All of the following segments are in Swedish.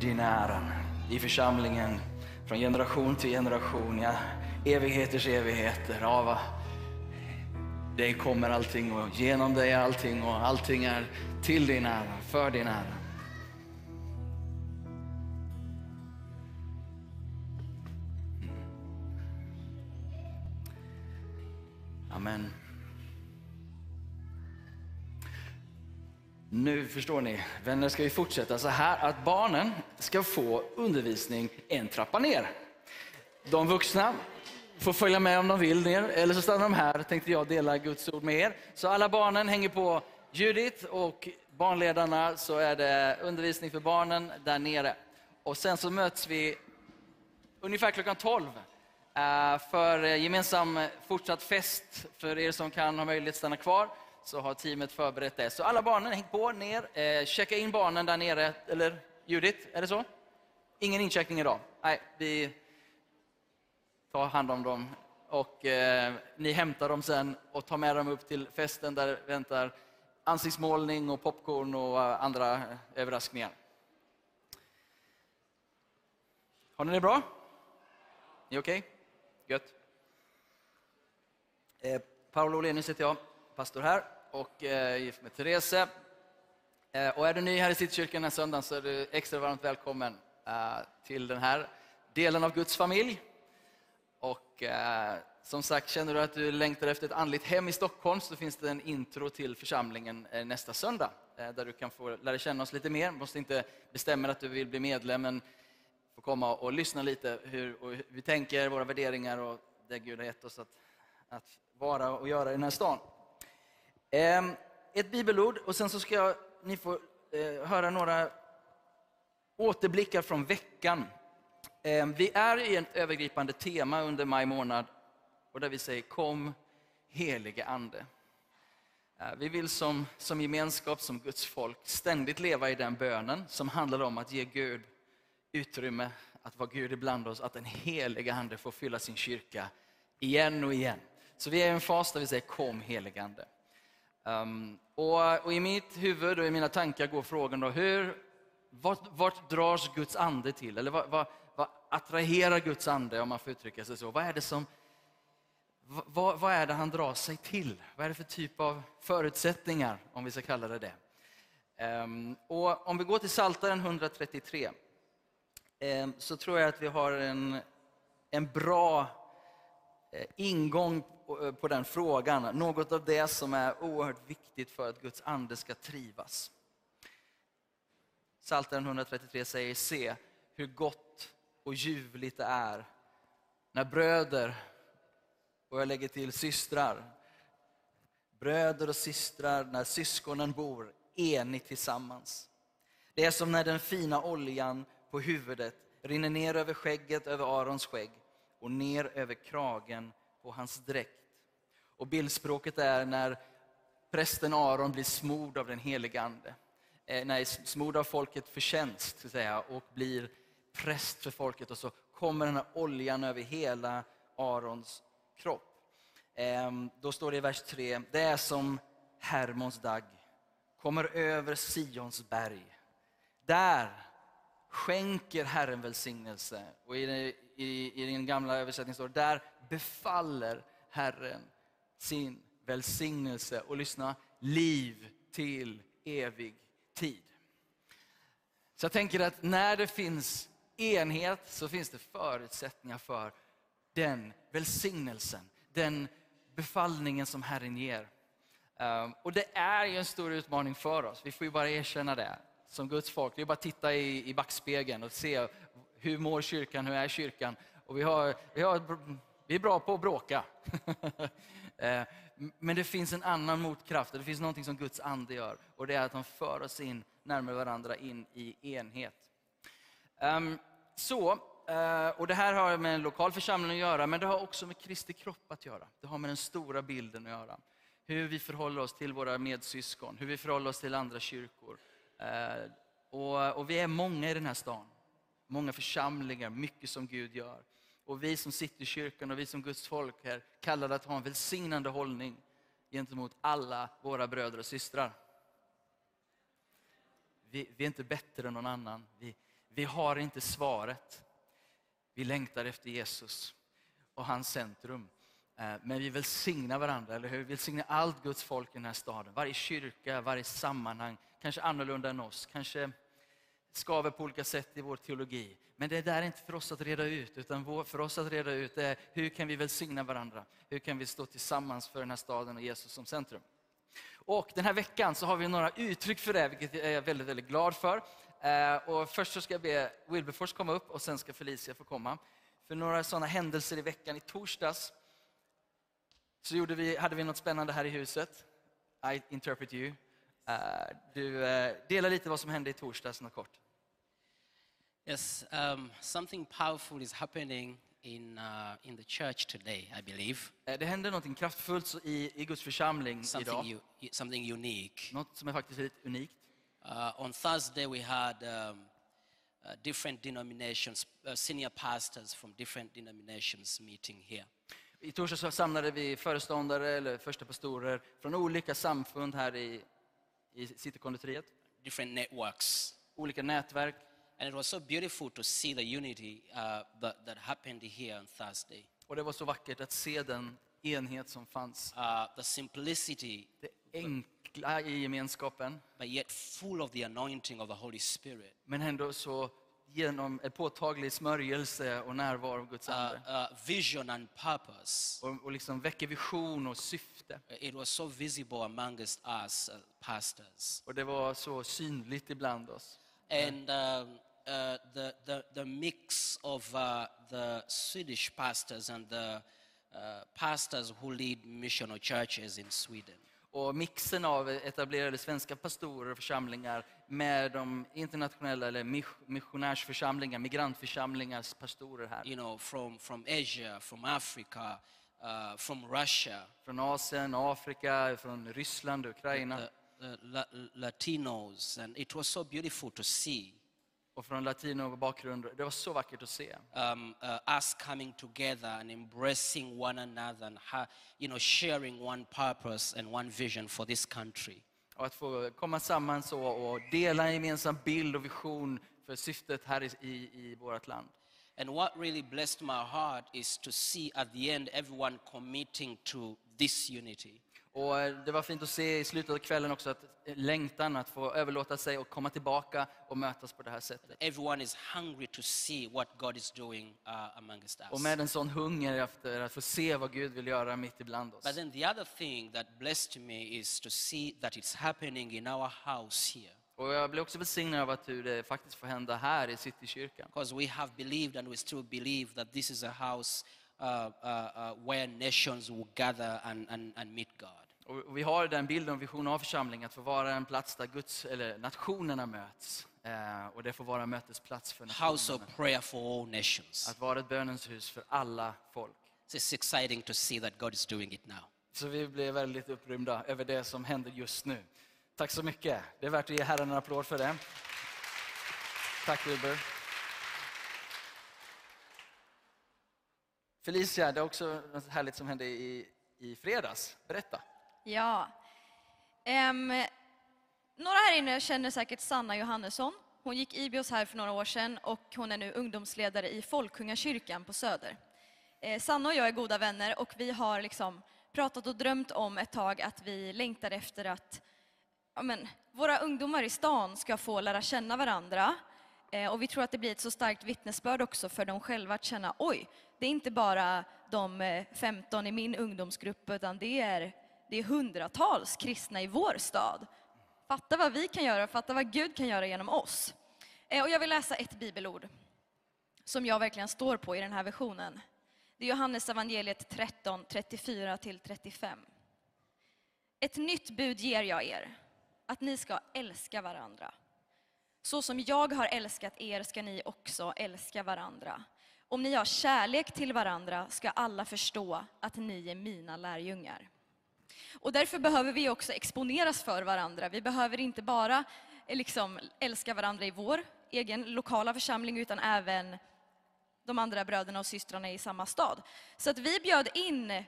din äran i församlingen från generation till generation, ja, evigheters evigheter. Ja, va? dig kommer allting och genom dig är allting och allting är till din ära, för din ära. Nu förstår ni, vänner, ska vi fortsätta så här att barnen ska få undervisning en trappa ner. De vuxna får följa med om de vill ner, eller så stannar de här, tänkte jag dela Guds ord med er. Så alla barnen hänger på Judith och barnledarna så är det undervisning för barnen där nere. Och sen så möts vi ungefär klockan 12 eh, för eh, gemensam fortsatt fest. För er som kan ha möjlighet att stanna kvar så har teamet förberett det. Så alla barnen, häng på ner, eh, checka in barnen där nere. Eller Judith, är det så? Ingen incheckning idag? Nej, vi tar hand om dem och eh, ni hämtar dem sen och tar med dem upp till festen där väntar ansiktsmålning och popcorn och eh, andra eh, överraskningar. Har ni det bra? Ni okej? Okay? Gött. Eh, Paolo Olenius heter jag, pastor här och eh, gift med Therese. Eh, och är du ny här i Citykyrkan den här söndagen så är du extra varmt välkommen eh, till den här delen av Guds familj. Och eh, som sagt, känner du att du längtar efter ett andligt hem i Stockholm så finns det en intro till församlingen eh, nästa söndag eh, där du kan få lära känna oss lite mer. Du måste inte bestämma att du vill bli medlem, men få komma och lyssna lite hur, hur vi tänker, våra värderingar och det Gud har gett oss att, att vara och göra i den här stan. Ehm, ett bibelord och sen så ska jag, ni få eh, höra några återblickar från veckan. Ehm, vi är i ett övergripande tema under maj månad och där vi säger kom helige Ande. Eh, vi vill som, som gemenskap, som Guds folk, ständigt leva i den bönen som handlar om att ge Gud utrymme att vara Gud ibland oss, att den heliga Ande får fylla sin kyrka igen och igen. Så vi är i en fas där vi säger kom helige Ande. Um, och, och, I mitt huvud och i mina tankar går frågan då, hur, vart, vart dras Guds ande till? Eller vad, vad, vad, attraherar Guds ande, om man får uttrycka sig så? Vad är det som vad, vad, är det han drar sig till? Vad är det för typ av förutsättningar, om vi ska kalla det det? Um, och om vi går till Saltaren 133 um, så tror jag att vi har en, en bra eh, ingång Eh, på den frågan. Något av det som är oerhört viktigt för att Guds ande ska trivas. Psaltaren 133 säger, se hur gott och ljuvligt det är när bröder, och jag lägger till systrar, bröder och systrar, när syskonen bor enigt tillsammans. Det är som när den fina oljan på huvudet rinner ner över skägget, över Arons skägg och ner över kragen på hans dräkt. Och bildspråket är när prästen Aron blir smord av den helige Ande. Eh, nej, smord av folket förtjänst, så säga, och blir präst för folket. Och så kommer den här oljan över hela Arons kropp. Eh, då står det i vers 3, det är som Hermons dag kommer över Sions berg. Där skänker Herren välsignelse. Och i, i, i den gamla översättningen står det, där befaller Herren sin välsignelse och lyssna, liv till evig tid. Så jag tänker att när det finns enhet så finns det förutsättningar för den välsignelsen, den befallningen som Herren ger. Ehm, och det är ju en stor utmaning för oss, vi får ju bara erkänna det som Guds folk. Det är bara att titta i, i backspegeln och se hur mår kyrkan, hur är kyrkan? Och vi, har, vi, har, vi är bra på att bråka. Eh, men det finns en annan motkraft, det finns någonting som Guds ande gör. Och det är att han för oss in närmare varandra, in i enhet. Ehm, så, eh, och det här har med en lokal församling att göra, men det har också med Kristi kropp att göra. Det har med den stora bilden att göra. Hur vi förhåller oss till våra medsyskon, hur vi förhåller oss till andra kyrkor. Eh, och, och vi är många i den här stan. Många församlingar, mycket som Gud gör. Och vi som sitter i kyrkan och vi som Guds folk är kallade att ha en välsignande hållning gentemot alla våra bröder och systrar. Vi, vi är inte bättre än någon annan. Vi, Vi har inte svaret. Vi längtar efter Jesus och hans centrum. Eh, men vi välsignar varandra, eller hur? Vi välsignar allt Guds folk i den här staden. Varje kyrka, varje sammanhang. Kanske annorlunda än oss, kanske skaver på olika sätt i vår teologi. Men det där är inte för oss att reda ut, utan för oss att reda ut är hur kan vi välsigna varandra? Hur kan vi stå tillsammans för den här staden och Jesus som centrum? Och den här veckan så har vi några uttryck för det, vilket jag är väldigt, väldigt glad för. Eh, och först så ska jag be Wilberforce komma upp och sen ska Felicia få komma. För några sådana händelser i veckan. I torsdags så gjorde vi, hade vi något spännande här i huset. I interpret you. Eh, Du eh, delar lite vad som hände i torsdags, något kort. Yes, um, something powerful is happening in, uh, in the church today, I believe. Eh, Det hände något kraftfullt i, i Guds församling Something, idag. u- something unique. Något som är faktiskt lite unikt. Uh, on Thursday, we had um, uh, different denominations, uh, senior pastors from different denominations meeting here. I torsdags samlade vi föreståndare eller första pastorer från olika samfund här i, i Citykonditoriet. different networks. Olika nätverk. And it was so beautiful to see the unity uh, that, that happened here on Thursday. Och det var så vackert att se den enhet som fanns. Uh, the simplicity, Det enkla i gemenskapen, but yet full of the anointing of the Holy Spirit. men ändå så genom en påtaglig smörjelse och närvaro av Guds Uh, ande. uh, vision and purpose. Och, och liksom väcker vision och syfte. It was so visible amongst us uh, pastors. Och det var så synligt ibland oss. And um, uh, the, the, the mix of uh, the Swedish pastors and the uh, pastors who lead missional churches in Sweden. Och mixen av etablerade svenska pastorer och församlingar med de internationella eller miss- missionärsförsamlingar, migrantförsamlingars pastorer här. You know, from, from Asia, from Africa, uh, from Russia, Från Asien, Afrika, från Ryssland, Ukraina the, the La- Latinos. And it was so beautiful to see och från latino-bakgrund. Det var så vackert att se. um, uh, us coming together and embracing one another and ha- you know, sharing one purpose and one vision for this country. Och att få komma samman så och dela en gemensam bild och vision för syftet här i, i, i vårt land. And what really blessed my heart is to see at the end everyone committing to this unity. Och eh, det var fint att se i slutet av kvällen också att längtan att få överlåta sig och komma tillbaka och mötas på det här sättet. Everyone is hungry to see what God is doing uh, amongst Och us. med en sån hunger efter att få se vad Gud vill göra mitt ibland oss. But then the other thing that blessed me is to see that it's happening in our house here. Och jag blir också välsignad av att hur det faktiskt får hända här i Citykyrkan. Because we have believed and we still believe that this is a house where nations will gather and, and, and meet God. Och vi har den bilden och visionen av församlingen att få vara en plats där Guds, eller nationerna möts. Eh, och det får vara en mötesplats för House of nationerna. prayer for all nations. Att vara ett bönens hus för alla folk. It's exciting to see that God is doing it now. Så vi blir väldigt upprymda över det som händer just nu. Tack så mycket. Det är värt att ge Herren en applåd för det. Tack Wilbur. Felicia, det är också något härligt som hände i, i fredags. Berätta. Ja. Um, några här inne känner säkert Sanna Johannesson. Hon gick IBIOS här för några år sedan och hon är nu ungdomsledare i Folkungakyrkan på Söder. Eh, Sanna och jag är goda vänner och vi har liksom pratat och drömt om ett tag att vi längtar efter att ja, men, våra ungdomar i stan ska få lära känna varandra. Eh, och vi tror att det blir ett så starkt vittnesbörd också för dem själva att känna oj, det är inte bara de eh, 15 i min ungdomsgrupp utan det är, det är hundratals kristna i vår stad. Fatta vad vi kan göra, fatta vad Gud kan göra genom oss. Eh, och jag vill läsa ett bibelord som jag verkligen står på i den här versionen. Det är Johannes evangeliet 13, 34-35. Ett nytt bud ger jag er, att ni ska älska varandra. Så som jag har älskat er ska ni också älska varandra. Om ni har kärlek till varandra ska alla förstå att ni är mina lärjungar. Och därför behöver vi också exponeras för varandra. Vi behöver inte bara eh, liksom, älska varandra i vår egen lokala församling utan även de andra bröderna och systrarna i samma stad. Så att vi bjöd in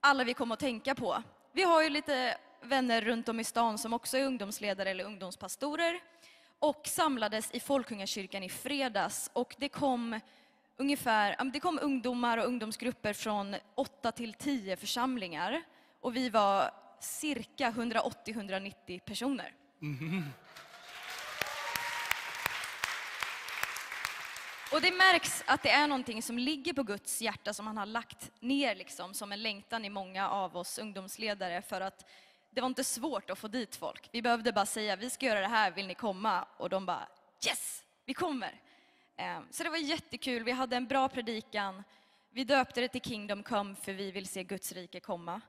alla vi kom att tänka på. Vi har ju lite vänner runt om i stan som också är ungdomsledare eller ungdomspastorer och samlades i Folkungakyrkan i fredags. Och det kom ungefär, det kom ungdomar och ungdomsgrupper från 8 till 10 församlingar. Och vi var cirka 180-190 personer. Och det märks att det är någonting som ligger på Guds hjärta som han har lagt ner liksom, som en längtan i många av oss ungdomsledare för att det var inte svårt att få dit folk. Vi behövde bara säga, vi ska göra det här, vill ni komma? Och de bara, yes, vi kommer. Ehm, så det var jättekul, vi hade en bra predikan. Vi döpte det till Kingdom Come för vi vill se Guds rike komma.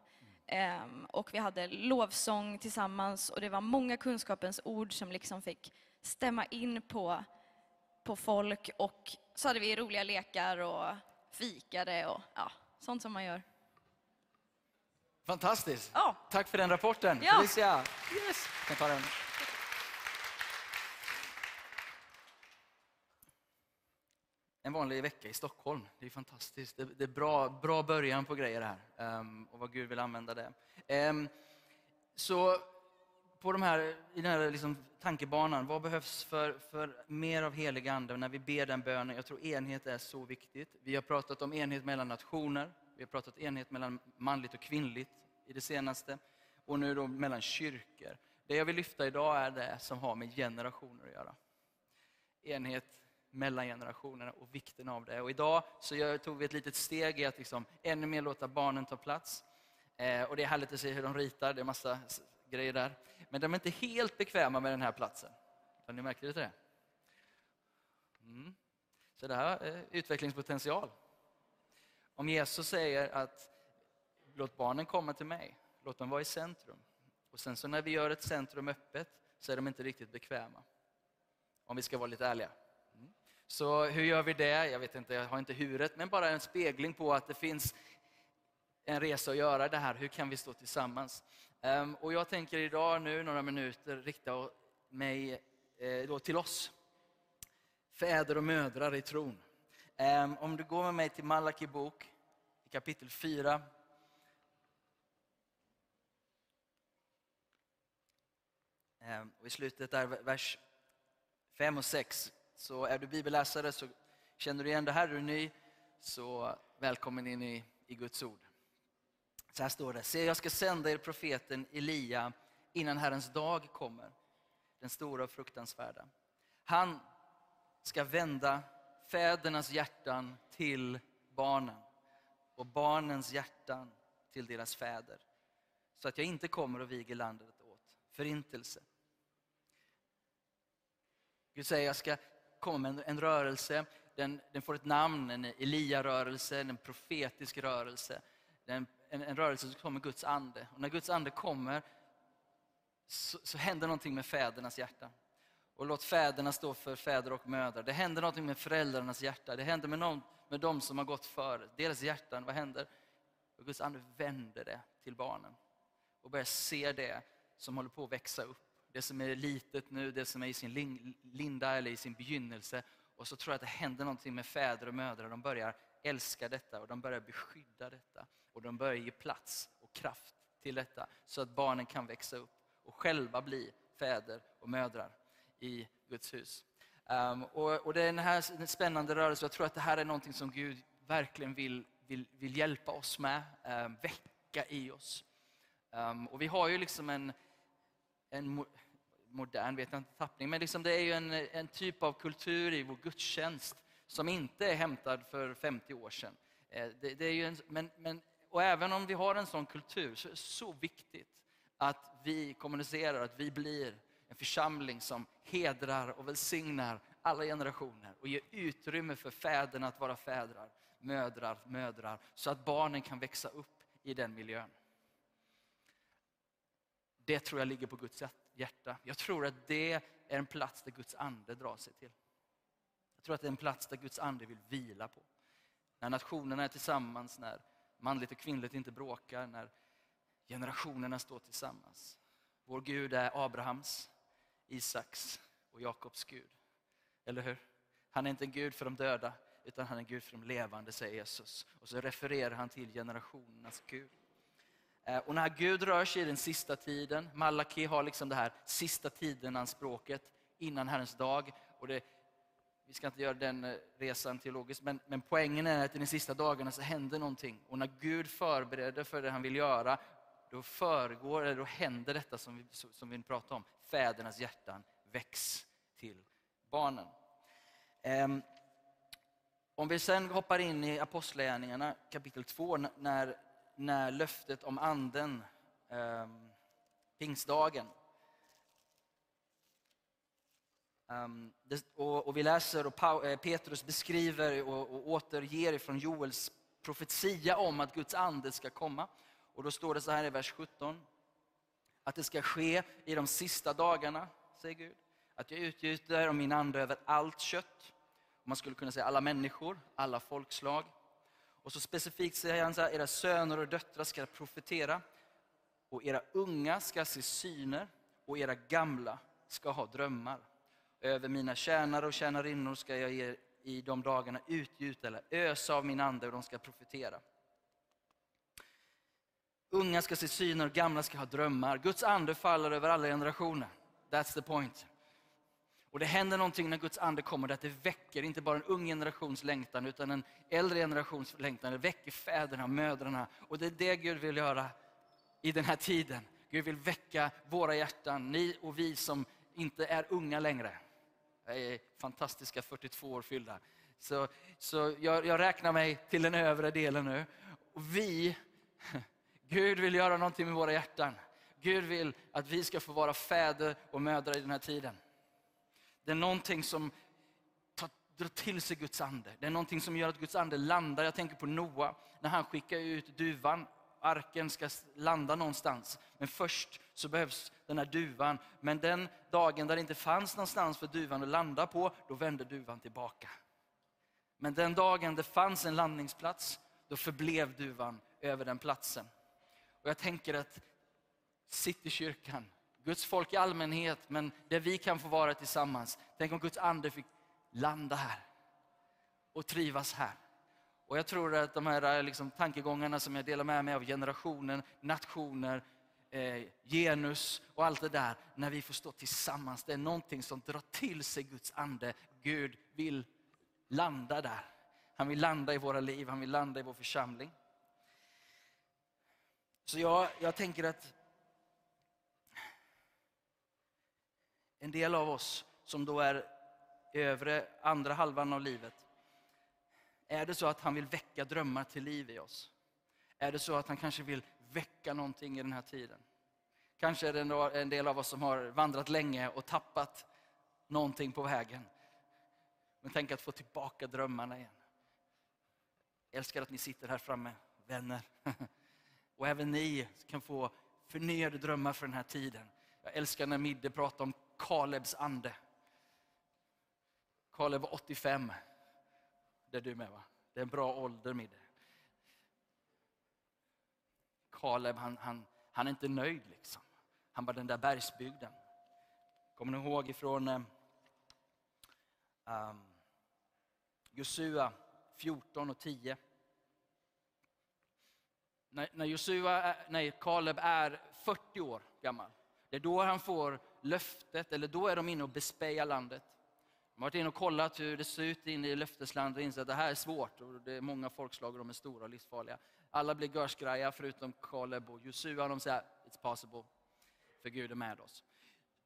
Ehm, och vi hade lovsång tillsammans och det var många kunskapens ord som liksom fick stämma in på, på folk. Och så hade vi roliga lekar och fikade och ja, sånt som man gör. Fantastiskt. Ja. Tack för den rapporten. Ja. Felicia. Yes. Kan ta den. En vanlig vecka i Stockholm. Det är fantastiskt. Det, är bra, bra början på grejer här. ehm, och vad Gud vill använda det. Ehm, så på de här, i den här liksom tankebanan, vad behövs för, för mer av helig ande när vi ber den bönen? Jag tror enhet är så viktigt. Vi har pratat om enhet mellan nationer. Vi har pratat enhet mellan manligt och kvinnligt i det senaste. Och nu då mellan kyrkor. Det jag vill lyfta idag är det som har med generationer att göra. Enhet mellan generationerna och vikten av det. Och idag så tog vi ett litet steg i att liksom ännu mer låta barnen ta plats. Eh, och det är härligt att se hur de ritar, det är massa grejer där. Men de är inte helt bekväma med den här platsen. Har ni märkt det? det? Mm. Så det här är utvecklingspotential. Om Jesus säger att låt barnen komma till mig, låt dem vara i centrum. Och sen så när vi gör ett centrum öppet så är de inte riktigt bekväma. Om vi ska vara lite ärliga. Mm. Så hur gör vi det? Jag vet inte, jag har inte huret, men bara en spegling på att det finns en resa att göra det här. Hur kan vi stå tillsammans? Ehm, och jag tänker idag nu, några minuter, rikta mig eh, då till oss. Fäder och mödrar i tron. Ehm, om du går med mig till Malaki bok, i kapitel 4. Ehm, och I slutet där, vers 5 och 6. Så är du bibelläsare så känner du igen det här. Är du ny så välkommen in i, i Guds ord. Så här står det. Se, jag ska sända er profeten Elia innan Herrens dag kommer. Den stora och fruktansvärda. Han ska vända fädernas hjärtan till barnen och barnens hjärtan till deras fäder. Så att jag inte kommer och viger landet åt förintelse. Gud säger jag ska komma med en, en rörelse, den, den får ett namn, en Elia-rörelse, en profetisk rörelse. Den, en, en rörelse som kommer med Guds ande. Och när Guds ande kommer så, så händer någonting med fädernas hjärta. Och låt fäderna stå för fäder och mödrar. Det händer något med föräldrarnas hjärta. Det händer med, någon, med de som har gått före. Deras hjärtan, vad händer? Och Guds ande vänder det till barnen. Och börjar se det som håller på att växa upp. Det som är litet nu, det som är i sin linda eller i sin begynnelse. Och så tror jag att det händer någonting med fäder och mödrar. De börjar älska detta och de börjar beskydda detta. Och de börjar ge plats och kraft till detta. Så att barnen kan växa upp och själva bli fäder och mödrar i Guds hus. Um, och, och det är den här en spännande rörelsen. Jag tror att det här är någonting som Gud verkligen vill, vill, vill hjälpa oss med, um, väcka i oss. Um, och vi har ju liksom en, en mo- modern, vet jag inte, tappning, men liksom det är ju en, en typ av kultur i vår gudstjänst som inte är hämtad för 50 år sedan. Eh, Det, det är ju en, men, men, och även om vi har en sån kultur så är det så viktigt att vi kommunicerar, att vi blir en församling som hedrar och välsignar alla generationer och ger utrymme för fäderna att vara fädrar, mödrar, mödrar, så att barnen kan växa upp i den miljön. Det tror jag ligger på Guds hjärta. Jag tror att det är en plats där Guds ande drar sig till. Jag tror att det är en plats där Guds ande vill vila på. När nationerna är tillsammans, när manligt och kvinnligt inte bråkar, när generationerna står tillsammans. Vår Gud är Abrahams, Isaks och Jakobs Gud. Eller hur? Han är inte en Gud för de döda, utan han är en Gud för de levande, säger Jesus. Och så refererar han till generationernas Gud. Eh, och när Gud rör sig i den sista tiden, Malaki har liksom det här sista-tiden-anspråket, innan Herrens dag. Och det, vi ska inte göra den eh, resan teologiskt, men, men poängen är att i de sista dagarna så händer någonting. Och när Gud förbereder för det han vill göra, då föregår, eller då händer detta som vi, som vi pratar om. Fädernas hjärtan väcks till barnen. Ehm, om vi sen hoppar in i Apostlagärningarna kapitel 2, när, när löftet om anden, ehm, pingstdagen, um, det, och, och, vi läser och Paul, eh, Petrus beskriver och, och återger från Joels profetia om att Guds ande ska komma. Och då står det så här i vers 17, att det ska ske i de sista dagarna, säger Gud, att jag utgjuter min ande över allt kött. Man skulle kunna säga alla människor, alla folkslag. Och så specifikt säger han så här, era söner och döttrar ska profetera, och era unga ska se syner, och era gamla ska ha drömmar. Över mina tjänare och tjänarinnor ska jag ge i de dagarna utgjuta eller ösa av min ande och de ska profetera. Unga ska se syner gamla ska ha drömmar. Guds ande faller över alla generationer. That's the point. Och det händer någonting när Guds ande kommer, att det väcker inte bara en ung generations längtan, utan en äldre generations längtan. Det väcker fäderna, mödrarna. Och det är det Gud vill göra i den här tiden. Gud vill väcka våra hjärtan, ni och vi som inte är unga längre. Jag är fantastiska 42 år fyllda. Så, så jag, jag räknar mig till den övre delen nu. Och vi, Gud vill göra någonting med våra hjärtan. Gud vill att vi ska få vara fäder och mödrar i den här tiden. Det är någonting som tar, drar till sig Guds ande. Det är någonting som gör att Guds ande landar. Jag tänker på Noa, när han skickar ut duvan. Arken ska landa någonstans. Men först så behövs den här duvan. Men den dagen där det inte fanns någonstans för duvan att landa på, då vände duvan tillbaka. Men den dagen det fanns en landningsplats, då förblev duvan över den platsen. Och jag tänker att Citykyrkan, Guds folk i allmänhet, men där vi kan få vara tillsammans. Tänk om Guds ande fick landa här och trivas här. Och Jag tror att de här eh, liksom, tankegångarna som jag delar med mig av generationen, nationer, eh, genus och allt det där, när vi får stå tillsammans, det är någonting som drar till sig Guds ande. Gud vill landa där. Han vill landa i våra liv, han vill landa i vår församling. Så jag, jag tänker att en del av oss som då är övre, andra halvan av livet, är det så att han vill väcka drömmar till liv i oss? Är det så att han kanske vill väcka någonting i den här tiden? Kanske är det en del av oss som har vandrat länge och tappat någonting på vägen. Men tänk att få tillbaka drömmarna igen. Jag älskar att ni sitter här framme, vänner. Och även ni kan få förnyade drömmar för den här tiden. Jag älskar när Midde pratar om Kalebs ande. Kaleb var 85. Det är du med va? Det är en bra ålder Midde. Kaleb han, han, han är inte nöjd liksom. Han var den där bergsbygden. Kommer ni ihåg ifrån um, Josua 14 och 10? När, när, Joshua, nej, Kaleb är 40 år gammal, det är då han får löftet, eller då är de inne och bespejar landet. De har varit inne och kollat hur det ser ut inne i löfteslandet och insett att det här är svårt. Och det är många folkslag och de är stora och livsfarliga. Alla blir görskraja förutom Kaleb och Josua. De säger it's possible, för Gud är med oss.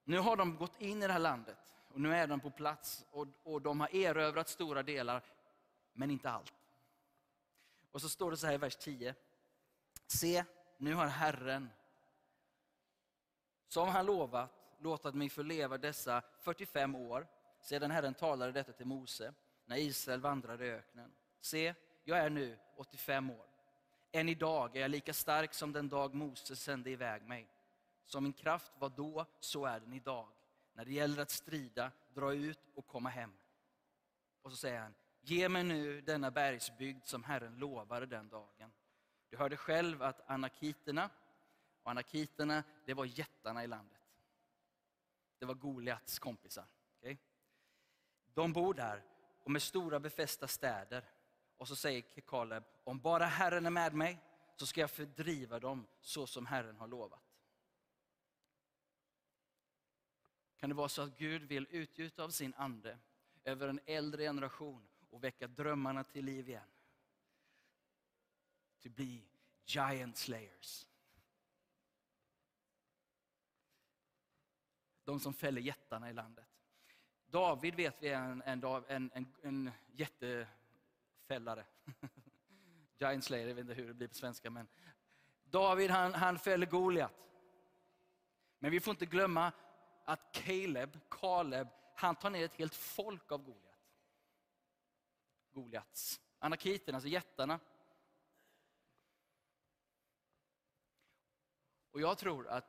Nu har de gått in i det här landet och nu är de på plats och, och de har erövrat stora delar, men inte allt. Och så står det så här i vers 10. Se, nu har Herren, som han lovat, låtit mig få leva dessa 45 år sedan Herren talade detta till Mose när Israel vandrade i öknen. Se, jag är nu 85 år. Än idag är jag lika stark som den dag Mose sände iväg mig. Som min kraft var då, så är den idag. När det gäller att strida, dra ut och komma hem. Och så säger han, ge mig nu denna bergsbygd som Herren lovade den dagen. Du hörde själv att anakiterna, och anakiterna det var jättarna i landet. Det var Goliats kompisar. Okay? De bor där och med stora befästa städer. Och så säger Kaleb, om bara Herren är med mig så ska jag fördriva dem så som Herren har lovat. Kan det vara så att Gud vill utgjuta av sin ande över en äldre generation och väcka drömmarna till liv igen? To be giant slayers. De som fäller jättarna i landet. David vet vi är en, en, en, en, en jättefällare. Giant slayer, jag vet inte hur det blir på svenska. Men David han, han fäller Goliat. Men vi får inte glömma att Caleb, Kaleb, han tar ner ett helt folk av Goliat. Goliats. Anakiterna, alltså jättarna. Och jag tror att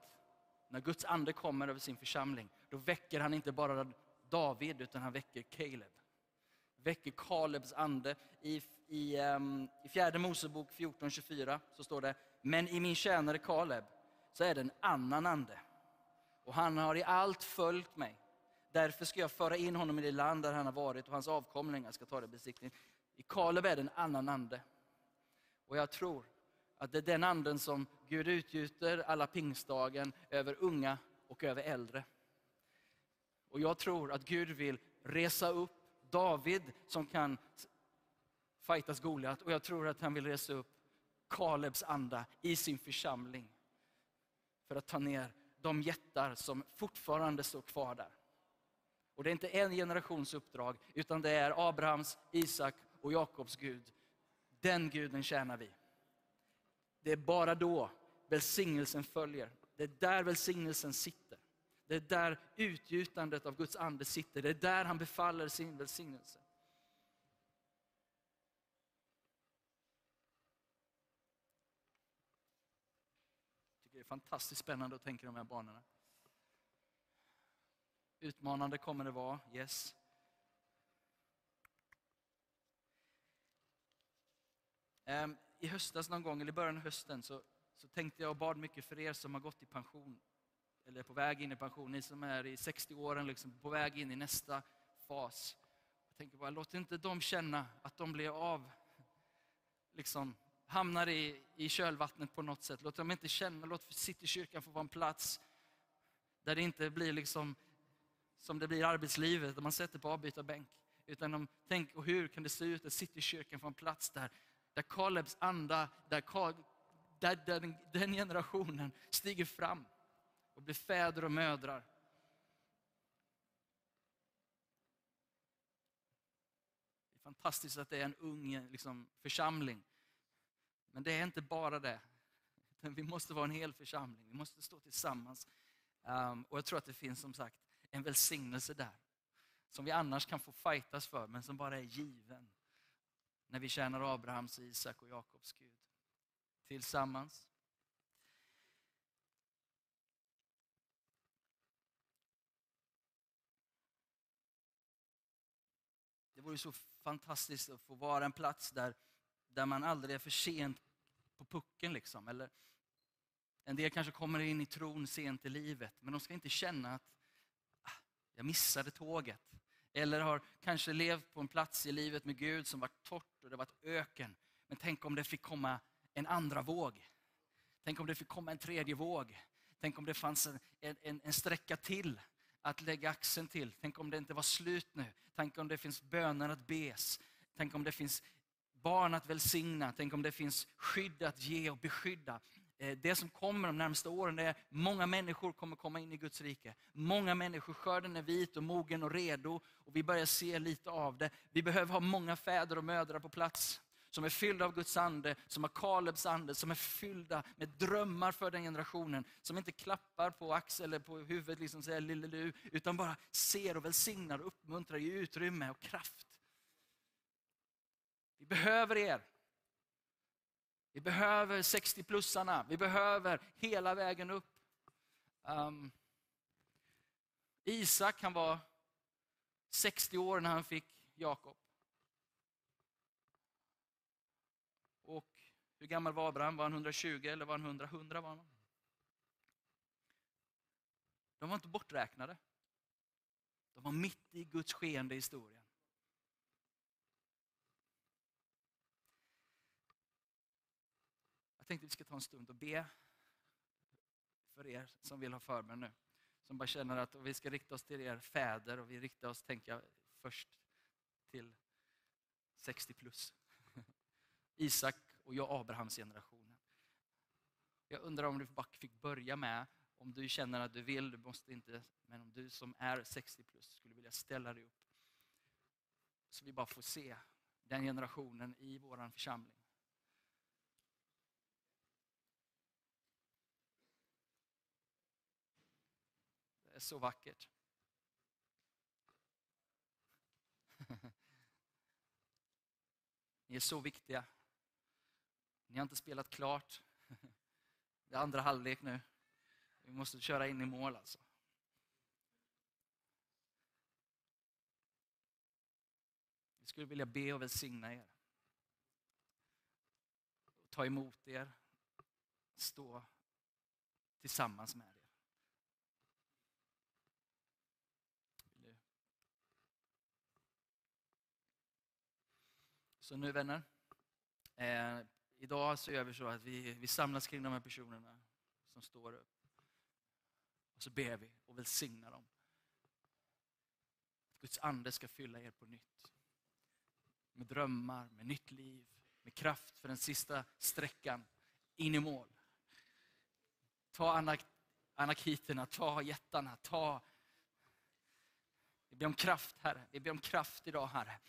när Guds ande kommer över sin församling, då väcker han inte bara David, utan han väcker Caleb. Väcker Kalebs ande. I, i, um, i fjärde Mosebok 14.24 så står det, men i min tjänare Kaleb så är det en annan ande. Och han har i allt följt mig. Därför ska jag föra in honom i det land där han har varit och hans avkomlingar ska ta det besiktning. I Kaleb är det en annan ande. Och jag tror att det är den anden som Gud utgjuter alla pingstdagen över unga och över äldre. Och jag tror att Gud vill resa upp David som kan fightas Goliat och jag tror att han vill resa upp Kalebs anda i sin församling för att ta ner de jättar som fortfarande står kvar där. Och det är inte en generations uppdrag, utan det är Abrahams, Isak och Jakobs Gud. Den guden tjänar vi. Det är bara då välsignelsen följer. Det är där välsignelsen sitter. Det är där utgjutandet av Guds ande sitter. Det är där han befaller sin välsignelse. Jag tycker det är fantastiskt spännande att tänka i de här banorna. Utmanande kommer det vara, yes. Um, i höstas någon gång, eller i början av hösten, så, så tänkte jag och bad mycket för er som har gått i pension, eller är på väg in i pension, ni som är i 60-åren, liksom, på väg in i nästa fas. Jag tänker bara, låt inte dem känna att de blir av, liksom, hamnar i, i kölvattnet på något sätt. Låt dem inte känna, låt Citykyrkan få vara en plats där det inte blir liksom som det blir i arbetslivet, där man sätter på avbytarbänk. Utan de tänker, hur kan det se ut att Citykyrkan får en plats där där Kalebs anda, där, där, där den, den generationen stiger fram och blir fäder och mödrar. Det är fantastiskt att det är en ung liksom, församling. Men det är inte bara det. Vi måste vara en hel församling, vi måste stå tillsammans. Um, och jag tror att det finns som sagt en välsignelse där. Som vi annars kan få fightas för, men som bara är given när vi tjänar Abrahams, Isak och Jakobs Gud tillsammans. Det vore så fantastiskt att få vara en plats där, där man aldrig är för sent på pucken. Liksom. Eller, en del kanske kommer in i tron sent i livet, men de ska inte känna att ah, jag missade tåget. Eller har kanske levt på en plats i livet med Gud som varit torrt och det varit öken. Men tänk om det fick komma en andra våg. Tänk om det fick komma en tredje våg. Tänk om det fanns en, en, en sträcka till att lägga axeln till. Tänk om det inte var slut nu. Tänk om det finns böner att bes. Tänk om det finns barn att välsigna. Tänk om det finns skydd att ge och beskydda. Eh, det som kommer de närmaste åren är många människor kommer komma in i Guds rike. Många människor, skörden är vit och mogen och redo och vi börjar se lite av det. Vi behöver ha många fäder och mödrar på plats som är fyllda av Guds ande, som har Kalebs ande, som är fyllda med drömmar för den generationen. Som inte klappar på axeln eller på huvudet, liksom säger lille du, utan bara ser och välsignar och uppmuntrar, ger utrymme och kraft. Vi behöver er. Vi behöver 60-plussarna, vi behöver hela vägen upp. Um, Isak han var 60 år när han fick Jakob. Och hur gammal var Abraham? Var han 120 eller var han 100? 100 var han. De var inte borträknade. De var mitt i Guds skeende historia. Tänkte vi ska ta en stund och be för er som vill ha förbön nu. som bara känner att vi ska rikta oss till er fäder och vi riktar oss, tänker jag, först till 60 plus. Isak och jag, Abrahams generationen. Jag undrar om du fick börja med, om du känner att du vill, du måste inte, men om du som är 60 plus skulle vilja ställa dig upp. Så vi bara får se den generationen i vår församling. Är så vackert. Ni är så viktiga. Ni har inte spelat klart. Det är andra halvlek nu. Vi måste köra in i mål alltså. Vi skulle vilja be och välsigna er. Ta emot er. Stå tillsammans med er. Så nu vänner, eh, idag så gör vi så att vi, vi samlas kring de här personerna som står upp. Och så ber vi och välsignar dem. Att Guds ande ska fylla er på nytt. Med drömmar, med nytt liv, med kraft för den sista sträckan in i mål. Ta anak anakiterna, ta jättarna, ta... Vi ber om kraft Herre, vi ber om kraft idag Herre.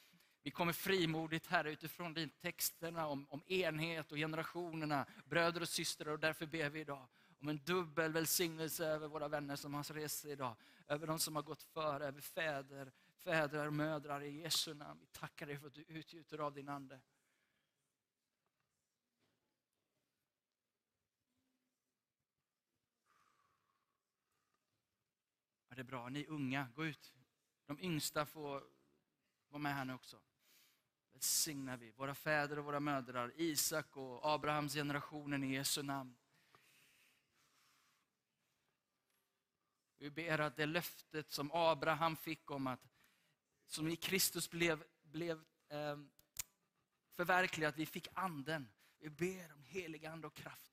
Vi kommer frimodigt Herre utifrån din texterna om, om enhet och generationerna, bröder och systrar och därför ber vi idag om en dubbel välsignelse över våra vänner som har rest sig idag. Över de som har gått före, över fäder, fäder och mödrar i Jesu namn. Vi tackar dig för att du utgjuter av din Ande. Ja, det är bra, ni unga, gå ut. De yngsta får vara med här nu också välsignar vi våra fäder och våra mödrar, Isak och Abrahams generationen i Jesu namn. Vi ber att det löftet som Abraham fick om att, som i Kristus blev, blev eh, förverkligat, vi fick anden. Vi ber om helig ande och kraft.